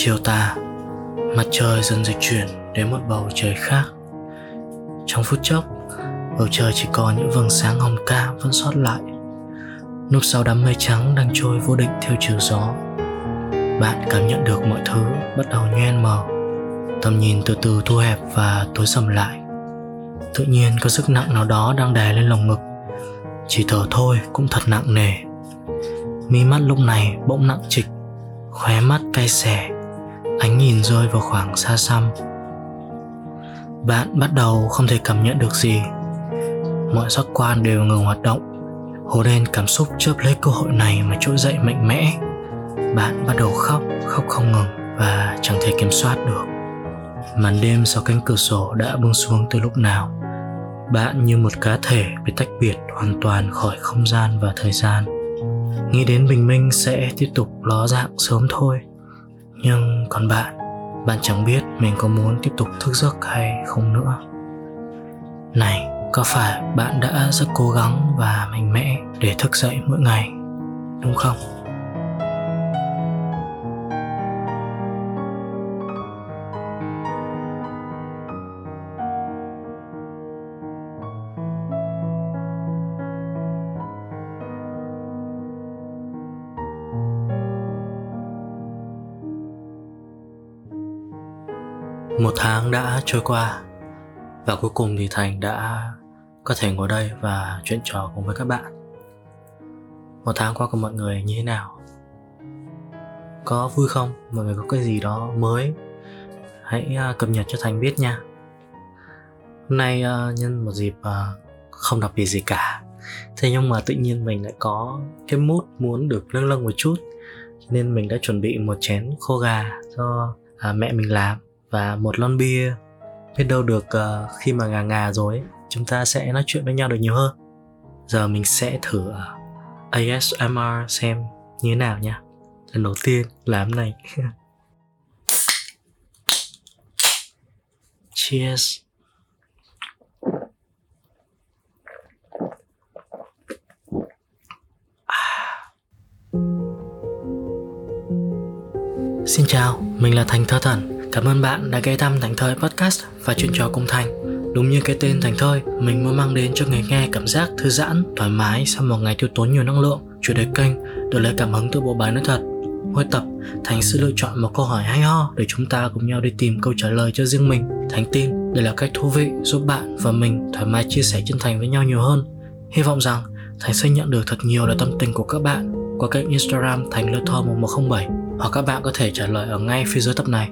Chiều tà Mặt trời dần dịch chuyển đến một bầu trời khác. Trong phút chốc, Bầu trời chỉ còn những vầng sáng hồng ca vẫn sót lại. Núp sau đám mây trắng đang trôi vô định theo chiều gió. Bạn cảm nhận được mọi thứ bắt đầu nhoen mờ. Tầm nhìn từ từ thu hẹp và tối sầm lại. Tự nhiên có sức nặng nào đó đang đè lên lồng ngực. Chỉ thở thôi cũng thật nặng nề. Mi mắt lúc này bỗng nặng trịch, Khóe mắt cay xẻ Ánh nhìn rơi vào khoảng xa xăm. Bạn bắt đầu không thể cảm nhận được gì. Mọi giác quan đều ngừng hoạt động. Hồ đen cảm xúc chớp lấy cơ hội này mà trỗi dậy mạnh mẽ. Bạn bắt đầu khóc, khóc không ngừng và chẳng thể kiểm soát được. Màn đêm sau cánh cửa sổ đã buông xuống từ lúc nào. Bạn như một cá thể bị tách biệt hoàn toàn khỏi không gian và thời gian. Nghĩ đến bình minh sẽ tiếp tục ló dạng sớm thôi. Nhưng còn bạn Bạn chẳng biết mình có muốn tiếp tục thức giấc hay không nữa Này, có phải bạn đã rất cố gắng và mạnh mẽ để thức dậy mỗi ngày Đúng không? Một tháng đã trôi qua Và cuối cùng thì Thành đã có thể ngồi đây và chuyện trò cùng với các bạn. Một tháng qua của mọi người như thế nào? Có vui không? Mọi người có cái gì đó mới? Hãy à, cập nhật cho Thành biết nha. Hôm nay à, nhân một dịp à, không đặc biệt gì cả. Thế nhưng mà tự nhiên mình lại có cái mút muốn được lâng lâng một chút, Nên mình đã chuẩn bị một chén khô gà cho mẹ mình làm và một lon bia. Biết đâu được uh, khi mà ngà ngà rồi chúng ta sẽ nói chuyện với nhau được nhiều hơn. Giờ mình sẽ thử ờ, ASMR xem như thế nào nha. Lần đầu tiên làm này cheers. Xin chào, mình là Thành Thơ Thần. Cảm ơn bạn đã ghé thăm Thành Thơi Podcast và chuyện trò cùng Thành. Đúng như cái tên Thành Thơi, mình muốn mang đến cho người nghe cảm giác thư giãn, thoải mái sau một ngày tiêu tốn nhiều năng lượng. Chủ đề kênh được lấy cảm hứng từ bộ bài nói thật. Mỗi tập, Thành sẽ lựa chọn một câu hỏi hay ho để chúng ta cùng nhau đi tìm câu trả lời cho riêng mình. Thành tin đây là cách thú vị giúp bạn và mình thoải mái chia sẻ chân thành với nhau nhiều hơn. Hy vọng rằng Thành sẽ nhận được thật nhiều lời tâm tình của các bạn qua kênh Instagram Thành Lơ Thơ 1107 hoặc các bạn có thể trả lời ở ngay phía dưới tập này.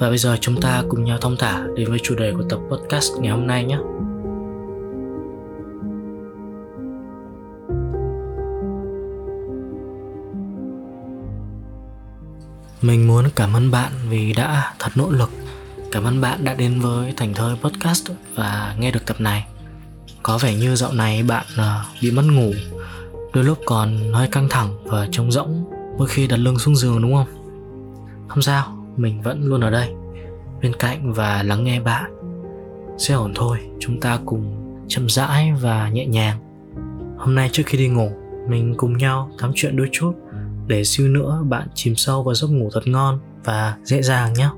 Và bây giờ chúng ta cùng nhau thông thả đến với chủ đề của tập podcast ngày hôm nay nhé. Mình muốn cảm ơn bạn vì đã thật nỗ lực Cảm ơn bạn đã đến với Thành Thơi Podcast và nghe được tập này Có vẻ như dạo này bạn ờ, bị mất ngủ Đôi lúc còn hơi căng thẳng và trống rỗng mỗi khi đặt lưng xuống giường đúng không? Không sao, mình vẫn luôn ở đây, bên cạnh và lắng nghe bạn. Sẽ ổn thôi, chúng ta cùng chậm rãi và nhẹ nhàng. Hôm nay trước khi đi ngủ, mình cùng nhau tám chuyện đôi chút để siêu nữa bạn chìm sâu vào giấc ngủ thật ngon và dễ dàng nhé.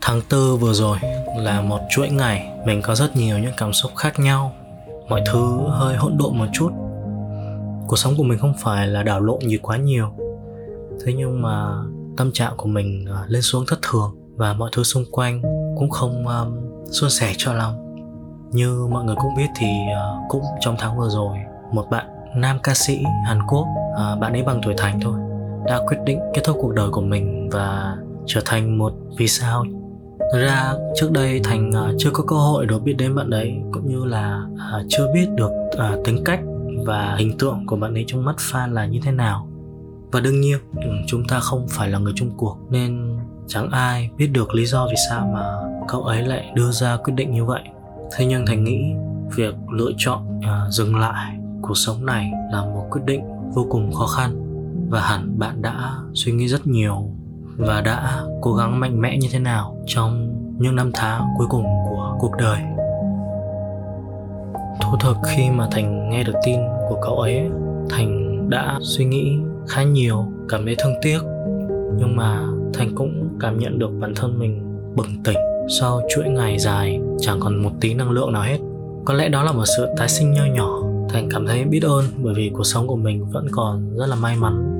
Tháng tư vừa rồi là một chuỗi ngày, mình có rất nhiều những cảm xúc khác nhau. Mọi thứ hơi hỗn độn một chút cuộc sống của mình không phải là đảo lộn gì quá nhiều thế nhưng mà tâm trạng của mình à, lên xuống thất thường và mọi thứ xung quanh cũng không um, suôn sẻ cho lắm. như mọi người cũng biết thì uh, cũng trong tháng vừa rồi một bạn nam ca sĩ hàn quốc uh, bạn ấy bằng tuổi thành thôi đã quyết định kết thúc cuộc đời của mình và trở thành một vì sao Thực ra trước đây Thành uh, chưa có cơ hội được biết đến bạn đấy cũng như là uh, chưa biết được uh, tính cách và hình tượng của bạn ấy trong mắt fan là như thế nào? Và đương nhiên ừ, chúng ta không phải là người chung cuộc nên chẳng ai biết được lý do vì sao mà cậu ấy lại đưa ra quyết định như vậy. Thế nhưng thành nghĩ việc lựa chọn à, dừng lại cuộc sống này là một quyết định vô cùng khó khăn và hẳn bạn đã suy nghĩ rất nhiều và đã cố gắng mạnh mẽ như thế nào trong những năm tháng cuối cùng của cuộc đời. Thú thực khi mà Thành nghe được tin của cậu ấy, thành đã suy nghĩ khá nhiều, cảm thấy thương tiếc. Nhưng mà thành cũng cảm nhận được bản thân mình bừng tỉnh sau chuỗi ngày dài, chẳng còn một tí năng lượng nào hết. Có lẽ đó là một sự tái sinh nho nhỏ. Thành cảm thấy biết ơn bởi vì cuộc sống của mình vẫn còn rất là may mắn.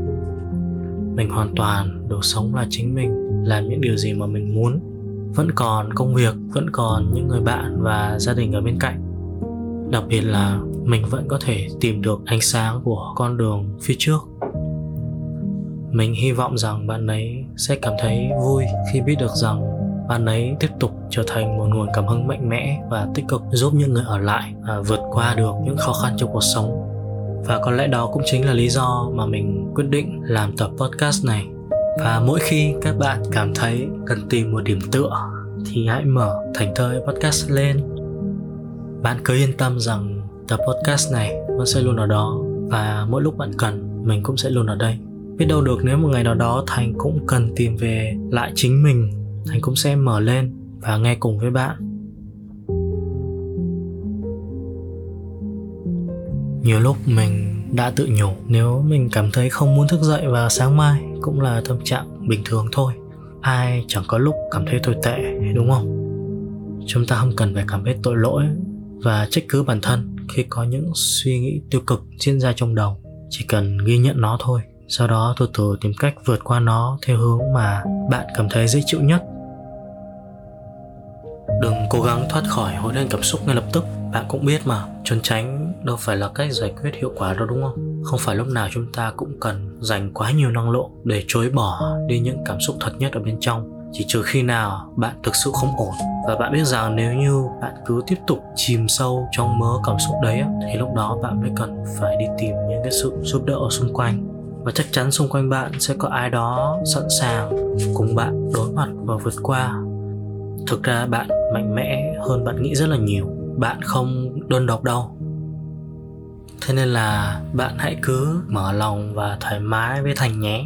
Mình hoàn toàn, được sống là chính mình, làm những điều gì mà mình muốn. Vẫn còn công việc, vẫn còn những người bạn và gia đình ở bên cạnh đặc biệt là mình vẫn có thể tìm được ánh sáng của con đường phía trước. Mình hy vọng rằng bạn ấy sẽ cảm thấy vui khi biết được rằng bạn ấy tiếp tục trở thành một nguồn cảm hứng mạnh mẽ và tích cực giúp những người ở lại à, vượt qua được những khó khăn trong cuộc sống. Và có lẽ đó cũng chính là lý do mà mình quyết định làm tập podcast này. Và mỗi khi các bạn cảm thấy cần tìm một điểm tựa thì hãy mở thành thơi podcast lên bạn cứ yên tâm rằng tập podcast này vẫn sẽ luôn ở đó và mỗi lúc bạn cần, mình cũng sẽ luôn ở đây. Biết đâu được nếu một ngày nào đó thành cũng cần tìm về lại chính mình, thành cũng sẽ mở lên và nghe cùng với bạn. Nhiều lúc mình đã tự nhủ nếu mình cảm thấy không muốn thức dậy vào sáng mai cũng là tâm trạng bình thường thôi. Ai chẳng có lúc cảm thấy tồi tệ, đúng không? Chúng ta không cần phải cảm thấy tội lỗi và trách cứ bản thân khi có những suy nghĩ tiêu cực diễn ra trong đầu. Chỉ cần ghi nhận nó thôi, sau đó từ từ tìm cách vượt qua nó theo hướng mà bạn cảm thấy dễ chịu nhất. Đừng cố gắng thoát khỏi hỗn lên cảm xúc ngay lập tức. Bạn cũng biết mà, trốn tránh đâu phải là cách giải quyết hiệu quả đâu, đúng không? Không phải lúc nào chúng ta cũng cần dành quá nhiều năng lượng để chối bỏ đi những cảm xúc thật nhất ở bên trong chỉ trừ khi nào bạn thực sự không ổn và bạn biết rằng nếu như bạn cứ tiếp tục chìm sâu trong mớ cảm xúc đấy thì lúc đó bạn mới cần phải đi tìm những cái sự giúp đỡ ở xung quanh. Và chắc chắn xung quanh bạn sẽ có ai đó sẵn sàng cùng bạn đối mặt và vượt qua. Thực ra bạn mạnh mẽ hơn bạn nghĩ rất là nhiều. Bạn không đơn độc đâu. Thế nên là bạn hãy cứ mở lòng và thoải mái với thành nhé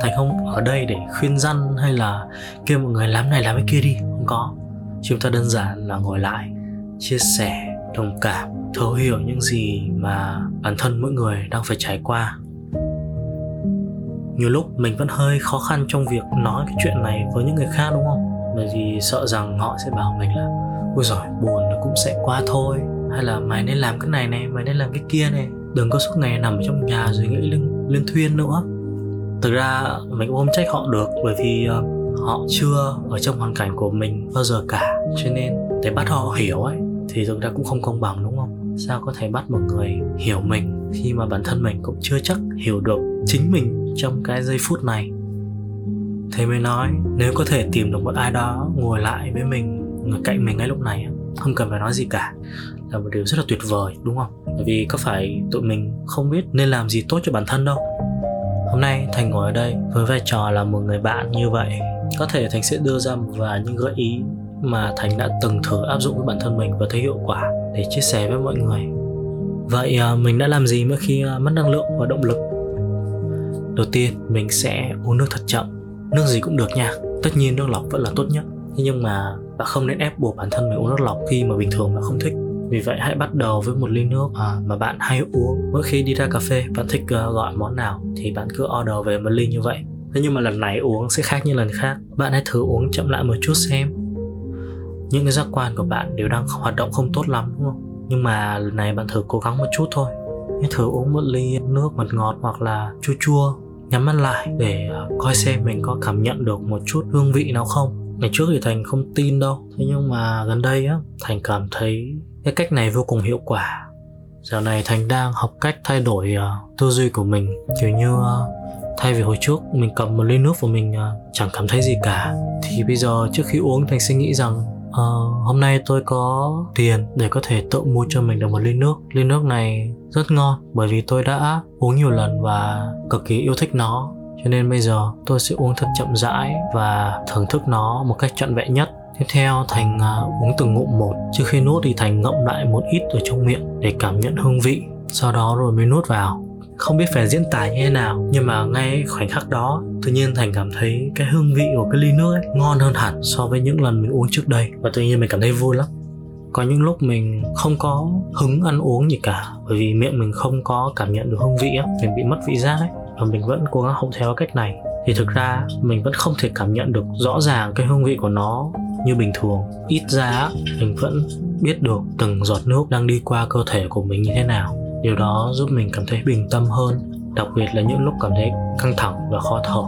thành không ở đây để khuyên răn hay là kêu mọi người làm này làm cái kia đi? Không có. Chúng ta đơn giản là ngồi lại, chia sẻ, đồng cảm, thấu hiểu những gì mà bản thân mỗi người đang phải trải qua. Nhiều lúc mình vẫn hơi khó khăn trong việc nói cái chuyện này với những người khác, đúng không? Bởi vì sợ rằng họ sẽ bảo mình là, ôi giỏi buồn nó cũng sẽ qua thôi. Hay là mày nên làm cái này này, mày nên làm cái kia này. Đừng có suốt ngày nằm trong nhà rồi nghĩ lên lên thuyên nữa thực ra mình cũng không trách họ được bởi vì ờ, họ chưa ở trong hoàn cảnh của mình bao giờ cả. Cho nên để bắt họ hiểu ấy, thì thực ra cũng không công bằng, đúng không? Sao có thể bắt một người hiểu mình khi mà bản thân mình cũng chưa chắc hiểu được chính mình trong cái giây phút này? Thế mới nói, nếu có thể tìm được một ai đó ngồi lại với mình, ngồi cạnh mình ngay lúc này không cần phải nói gì cả. Là một điều rất là tuyệt vời, đúng không? Bởi vì có phải tụi mình không biết nên làm gì tốt cho bản thân đâu hôm nay thành ngồi ở đây với vai trò là một người bạn như vậy. Có thể thành sẽ đưa ra một vài những gợi ý mà thành đã từng thử áp dụng với bản thân mình và thấy hiệu quả để chia sẻ với mọi người. Vậy à, mình đã làm gì mỗi khi à, mất năng lượng và động lực? Đầu tiên, mình sẽ uống nước thật chậm. Nước gì cũng được nha. Tất nhiên nước lọc vẫn là tốt nhất. Nhưng mà bạn không nên ép buộc bản thân mình uống nước lọc khi mà bình thường bạn không thích vì vậy hãy bắt đầu với một ly nước à, mà bạn hay uống. Mỗi khi đi ra cà phê bạn thích uh, gọi món nào thì bạn cứ order về một ly như vậy. Thế nhưng mà lần này uống sẽ khác như lần khác. Bạn hãy thử uống chậm lại một chút xem. Những cái giác quan của bạn đều đang hoạt động không tốt lắm đúng không? Nhưng mà lần này bạn thử cố gắng một chút thôi. Hãy thử uống một ly nước mật ngọt hoặc là chua chua nhắm mắt lại để à, coi xem mình có cảm nhận được một chút hương vị nào không ngày trước thì thành không tin đâu. Thế nhưng mà gần đây á thành cảm thấy cái cách này vô cùng hiệu quả. Dạo này thành đang học cách thay đổi uh, tư duy của mình. Kiểu như uh, thay vì hồi trước mình cầm một ly nước và mình uh, chẳng cảm thấy gì cả. Thì bây giờ trước khi uống thành sẽ nghĩ rằng uh, hôm nay tôi có tiền để có thể tự mua cho mình được một ly nước. Ly nước này rất ngon bởi vì tôi đã uống nhiều lần và cực kỳ yêu thích nó cho nên bây giờ tôi sẽ uống thật chậm rãi và thưởng thức nó một cách trọn vẹn nhất. Tiếp theo thành uh, uống từng ngụm một. Trước khi nuốt thì thành ngậm lại một ít ở trong miệng để cảm nhận hương vị. Sau đó rồi mới nuốt vào. Không biết phải diễn tả như thế nào nhưng mà ngay khoảnh khắc đó tự nhiên thành cảm thấy cái hương vị của cái ly nước ấy ngon hơn hẳn so với những lần mình uống trước đây. Và tự nhiên mình cảm thấy vui lắm. Có những lúc mình không có hứng ăn uống gì cả bởi vì miệng mình không có cảm nhận được hương vị á mình bị mất vị giác ấy và mình vẫn cố gắng học theo cách này, thì thực ra mình vẫn không thể cảm nhận được rõ ràng cái hương vị của nó như bình thường. Ít ra, mình vẫn biết được từng giọt nước đang đi qua cơ thể của mình như thế nào. Điều đó giúp mình cảm thấy bình tâm hơn, đặc biệt là những lúc cảm thấy căng thẳng và khó thở.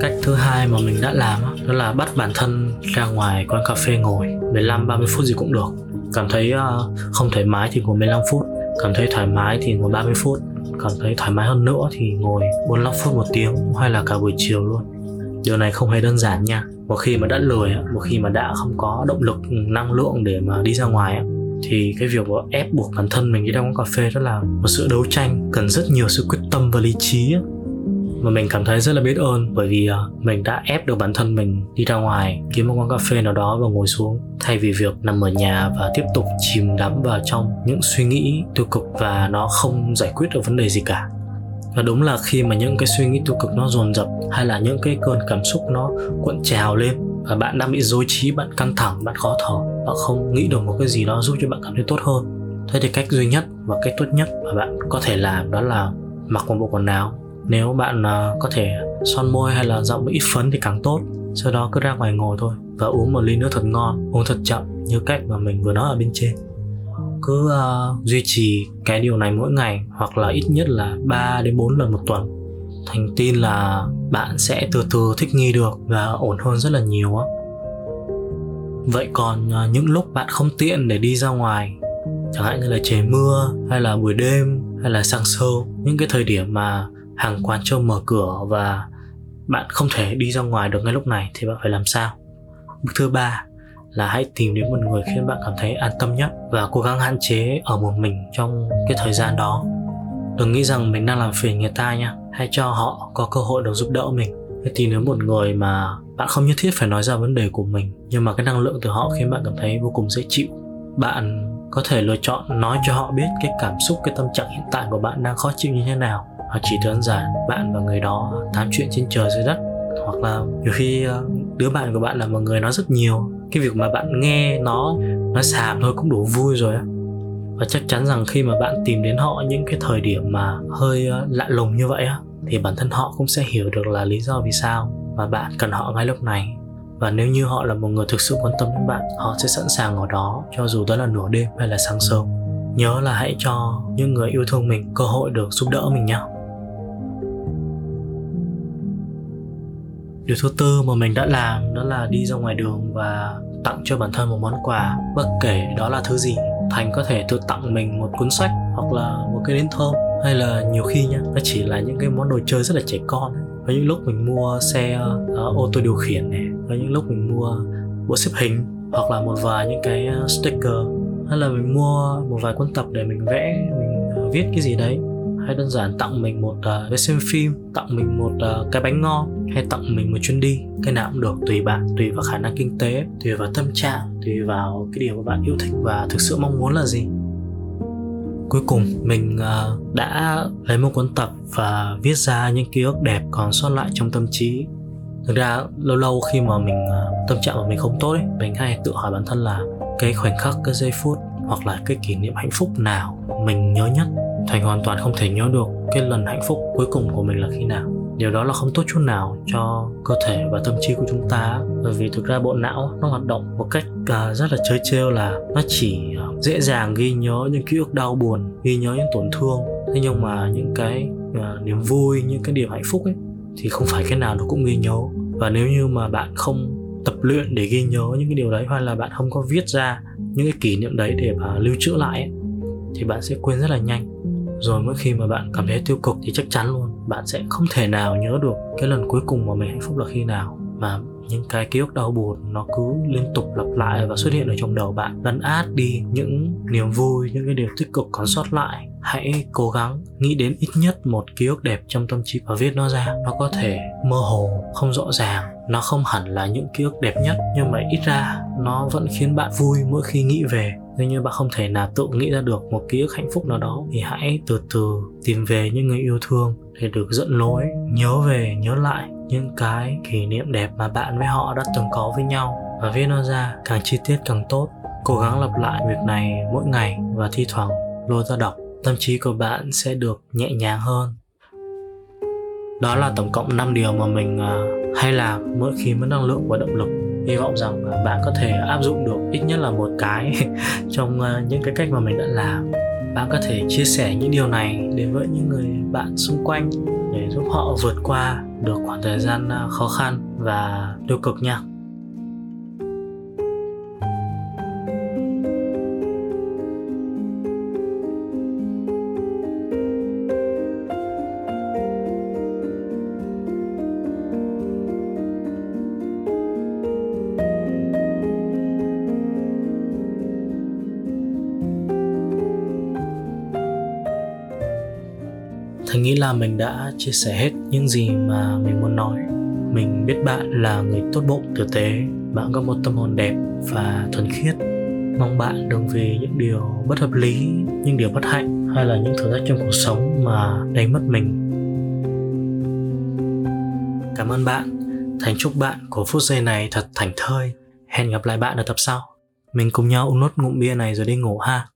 Cách thứ hai mà mình đã làm đó là bắt bản thân ra ngoài quán cà phê ngồi 15 30 phút gì cũng được. Cảm thấy ờ, không thoải mái thì ngồi 15 phút cảm thấy thoải mái thì ngồi 30 phút. Cảm thấy thoải mái hơn nữa thì ngồi 45 phút một tiếng hay là cả buổi chiều luôn. Điều này không hề đơn giản nha. Một khi mà đã lười, một khi mà đã không có động lực, năng lượng để mà đi ra ngoài thì cái việc ép buộc bản thân mình đi ra quán cà phê đó là một sự đấu tranh cần rất nhiều sự quyết tâm và lý trí mà mình cảm thấy rất là biết ơn bởi vì à, mình đã ép được bản thân mình đi ra ngoài, kiếm một quán cà phê nào đó và ngồi xuống, thay vì việc nằm ở nhà và tiếp tục chìm đắm vào trong những suy nghĩ tiêu cực và nó không giải quyết được vấn đề gì cả. Và đúng là khi mà những cái suy nghĩ tiêu cực nó dồn dập hay là những cái cơn cảm xúc nó cuộn trào lên và bạn đang bị dối trí, bạn căng thẳng, bạn khó thở, bạn không nghĩ được một cái gì đó giúp cho bạn cảm thấy tốt hơn. Thế thì cách duy nhất và cách tốt nhất mà bạn có thể làm đó là mặc một bộ quần áo nếu bạn uh, có thể son môi hay là giọng một ít phấn thì càng tốt. Sau đó cứ ra ngoài ngồi thôi và uống một ly nước thật ngon uống thật chậm như cách mà mình vừa nói ở bên trên. Cứ uh, duy trì cái điều này mỗi ngày hoặc là ít nhất là 3 đến 4 lần một tuần. Thành tin là bạn sẽ từ từ thích nghi được và ổn hơn rất là nhiều á. Vậy còn uh, những lúc bạn không tiện để đi ra ngoài chẳng hạn như là trời mưa hay là buổi đêm hay là sáng sớm những cái thời điểm mà hàng quán chưa mở cửa và bạn không thể đi ra ngoài được ngay lúc này, thì bạn phải làm sao? Bước thứ ba là hãy tìm đến một người khiến bạn cảm thấy an tâm nhất và cố gắng hạn chế ở một mình trong cái thời gian đó. Đừng nghĩ rằng mình đang làm phiền người ta nha, hãy cho họ có cơ hội được giúp đỡ mình. Hãy tìm đến một người mà bạn không nhất thiết phải nói ra vấn đề của mình, nhưng mà cái năng lượng từ họ khiến bạn cảm thấy vô cùng dễ chịu. Bạn có thể lựa chọn nói cho họ biết cái cảm xúc, cái tâm trạng hiện tại của bạn đang khó chịu như thế nào hoặc chỉ đơn giản bạn và người đó tám chuyện trên trời dưới đất. Hoặc là nhiều khi ờ, đứa bạn của bạn là một người nói rất nhiều. Cái việc mà bạn nghe nó nó xàm thôi cũng đủ vui rồi á. Và chắc chắn rằng khi mà bạn tìm đến họ những cái thời điểm mà hơi ờ, lạ lùng như vậy á, thì bản thân họ cũng sẽ hiểu được là lý do vì sao mà bạn cần họ ngay lúc này. Và nếu như họ là một người thực sự quan tâm đến bạn, họ sẽ sẵn sàng ở đó cho dù đó là nửa đêm hay là sáng sớm. Nhớ là hãy cho những người yêu thương mình cơ hội được giúp đỡ mình nhé điều thứ tư mà mình đã làm đó là đi ra ngoài đường và tặng cho bản thân một món quà. Bất kể đó là thứ gì thành có thể tự tặng mình một cuốn sách hoặc là một cái nến thơm. Hay là nhiều khi nhá nó chỉ là những cái món đồ chơi rất là trẻ con có những lúc mình mua xe uh, ô tô điều khiển này có những lúc mình mua bộ xếp hình hoặc là một vài những cái ờ, sticker. Hay là mình mua một vài cuốn tập để mình vẽ mình uh, viết cái gì đấy hay đơn giản tặng mình một uh, cái xem phim tặng mình một uh, cái bánh ngon hay tặng mình một chuyến đi. Cái nào cũng được tùy bạn tùy vào khả năng kinh tế tùy vào tâm trạng tùy vào cái điều mà bạn yêu thích và thực sự mong muốn là gì. Cuối cùng mình uh, đã lấy một cuốn tập và viết ra những ký ức đẹp còn sót lại trong tâm trí. Thực ra lâu lâu khi mà mình uh, tâm trạng của mình không tốt ấy mình hay tự hỏi bản thân là cái khoảnh khắc cái giây phút hoặc là cái kỷ niệm hạnh phúc nào mình nhớ nhất thành hoàn toàn không thể nhớ được cái lần hạnh phúc cuối cùng của mình là khi nào. Điều đó là không tốt chút nào cho cơ thể và tâm trí của chúng ta bởi vì thực ra bộ não nó hoạt động một cách à, rất là chơi trêu là nó chỉ à, dễ dàng ghi nhớ những ký ức đau buồn ghi nhớ những tổn thương. Thế nhưng mà những cái uh, niềm vui những cái điểm hạnh phúc ấy thì không phải cái nào nó cũng ghi nhớ. Và nếu như mà bạn không tập luyện để ghi nhớ những cái điều đấy hay là bạn không có viết ra những cái kỷ niệm đấy để mà lưu trữ lại ấy, thì bạn sẽ quên rất là nhanh rồi mỗi khi mà bạn cảm thấy tiêu cực thì chắc chắn luôn, bạn sẽ không thể nào nhớ được cái lần cuối cùng mà mình hạnh phúc là khi nào. Mà những cái ký ức đau buồn nó cứ liên tục lặp lại và xuất hiện ở trong đầu bạn. Lấn át đi những niềm vui, những cái điều tích cực còn sót lại. Hãy cố gắng nghĩ đến ít nhất một ký ức đẹp trong tâm trí và viết nó ra. Nó có thể mơ hồ, không rõ ràng. Nó không hẳn là những ký ức đẹp nhất, nhưng mà ít ra nó vẫn khiến bạn vui mỗi khi nghĩ về nếu như bạn không thể nào tự nghĩ ra được một ký ức hạnh phúc nào đó thì hãy từ từ tìm về những người yêu thương để được dẫn lối nhớ về nhớ lại những cái kỷ niệm đẹp mà bạn với họ đã từng có với nhau. Và viết nó ra càng chi tiết càng tốt. Cố gắng lặp lại việc này mỗi ngày và thi thoảng lôi ra đọc. Tâm trí của bạn sẽ được nhẹ nhàng hơn. Đó là tổng cộng 5 điều mà mình uh, hay làm mỗi khi mất năng lượng và động lực hy vọng rằng bạn có thể áp dụng được ít nhất là một cái trong ờ, những cái cách mà mình đã làm. Bạn có thể chia sẻ những điều này đến với những người bạn xung quanh để giúp họ vượt qua được khoảng thời gian ờ, khó khăn và tiêu cực nha. Là mình đã chia sẻ hết những gì mà mình muốn nói. Mình biết bạn là người tốt bụng, tử tế. Bạn có một tâm hồn đẹp và thuần khiết. Mong bạn đừng vì những điều bất hợp lý, những điều bất hạnh Hay là những thử thách trong cuộc sống mà đánh mất mình. Cảm ơn bạn. Thành chúc bạn của phút giây này thật thảnh thơi. Hẹn gặp lại bạn ở tập sau. Mình cùng nhau uống nốt ngụm bia này rồi đi ngủ ha.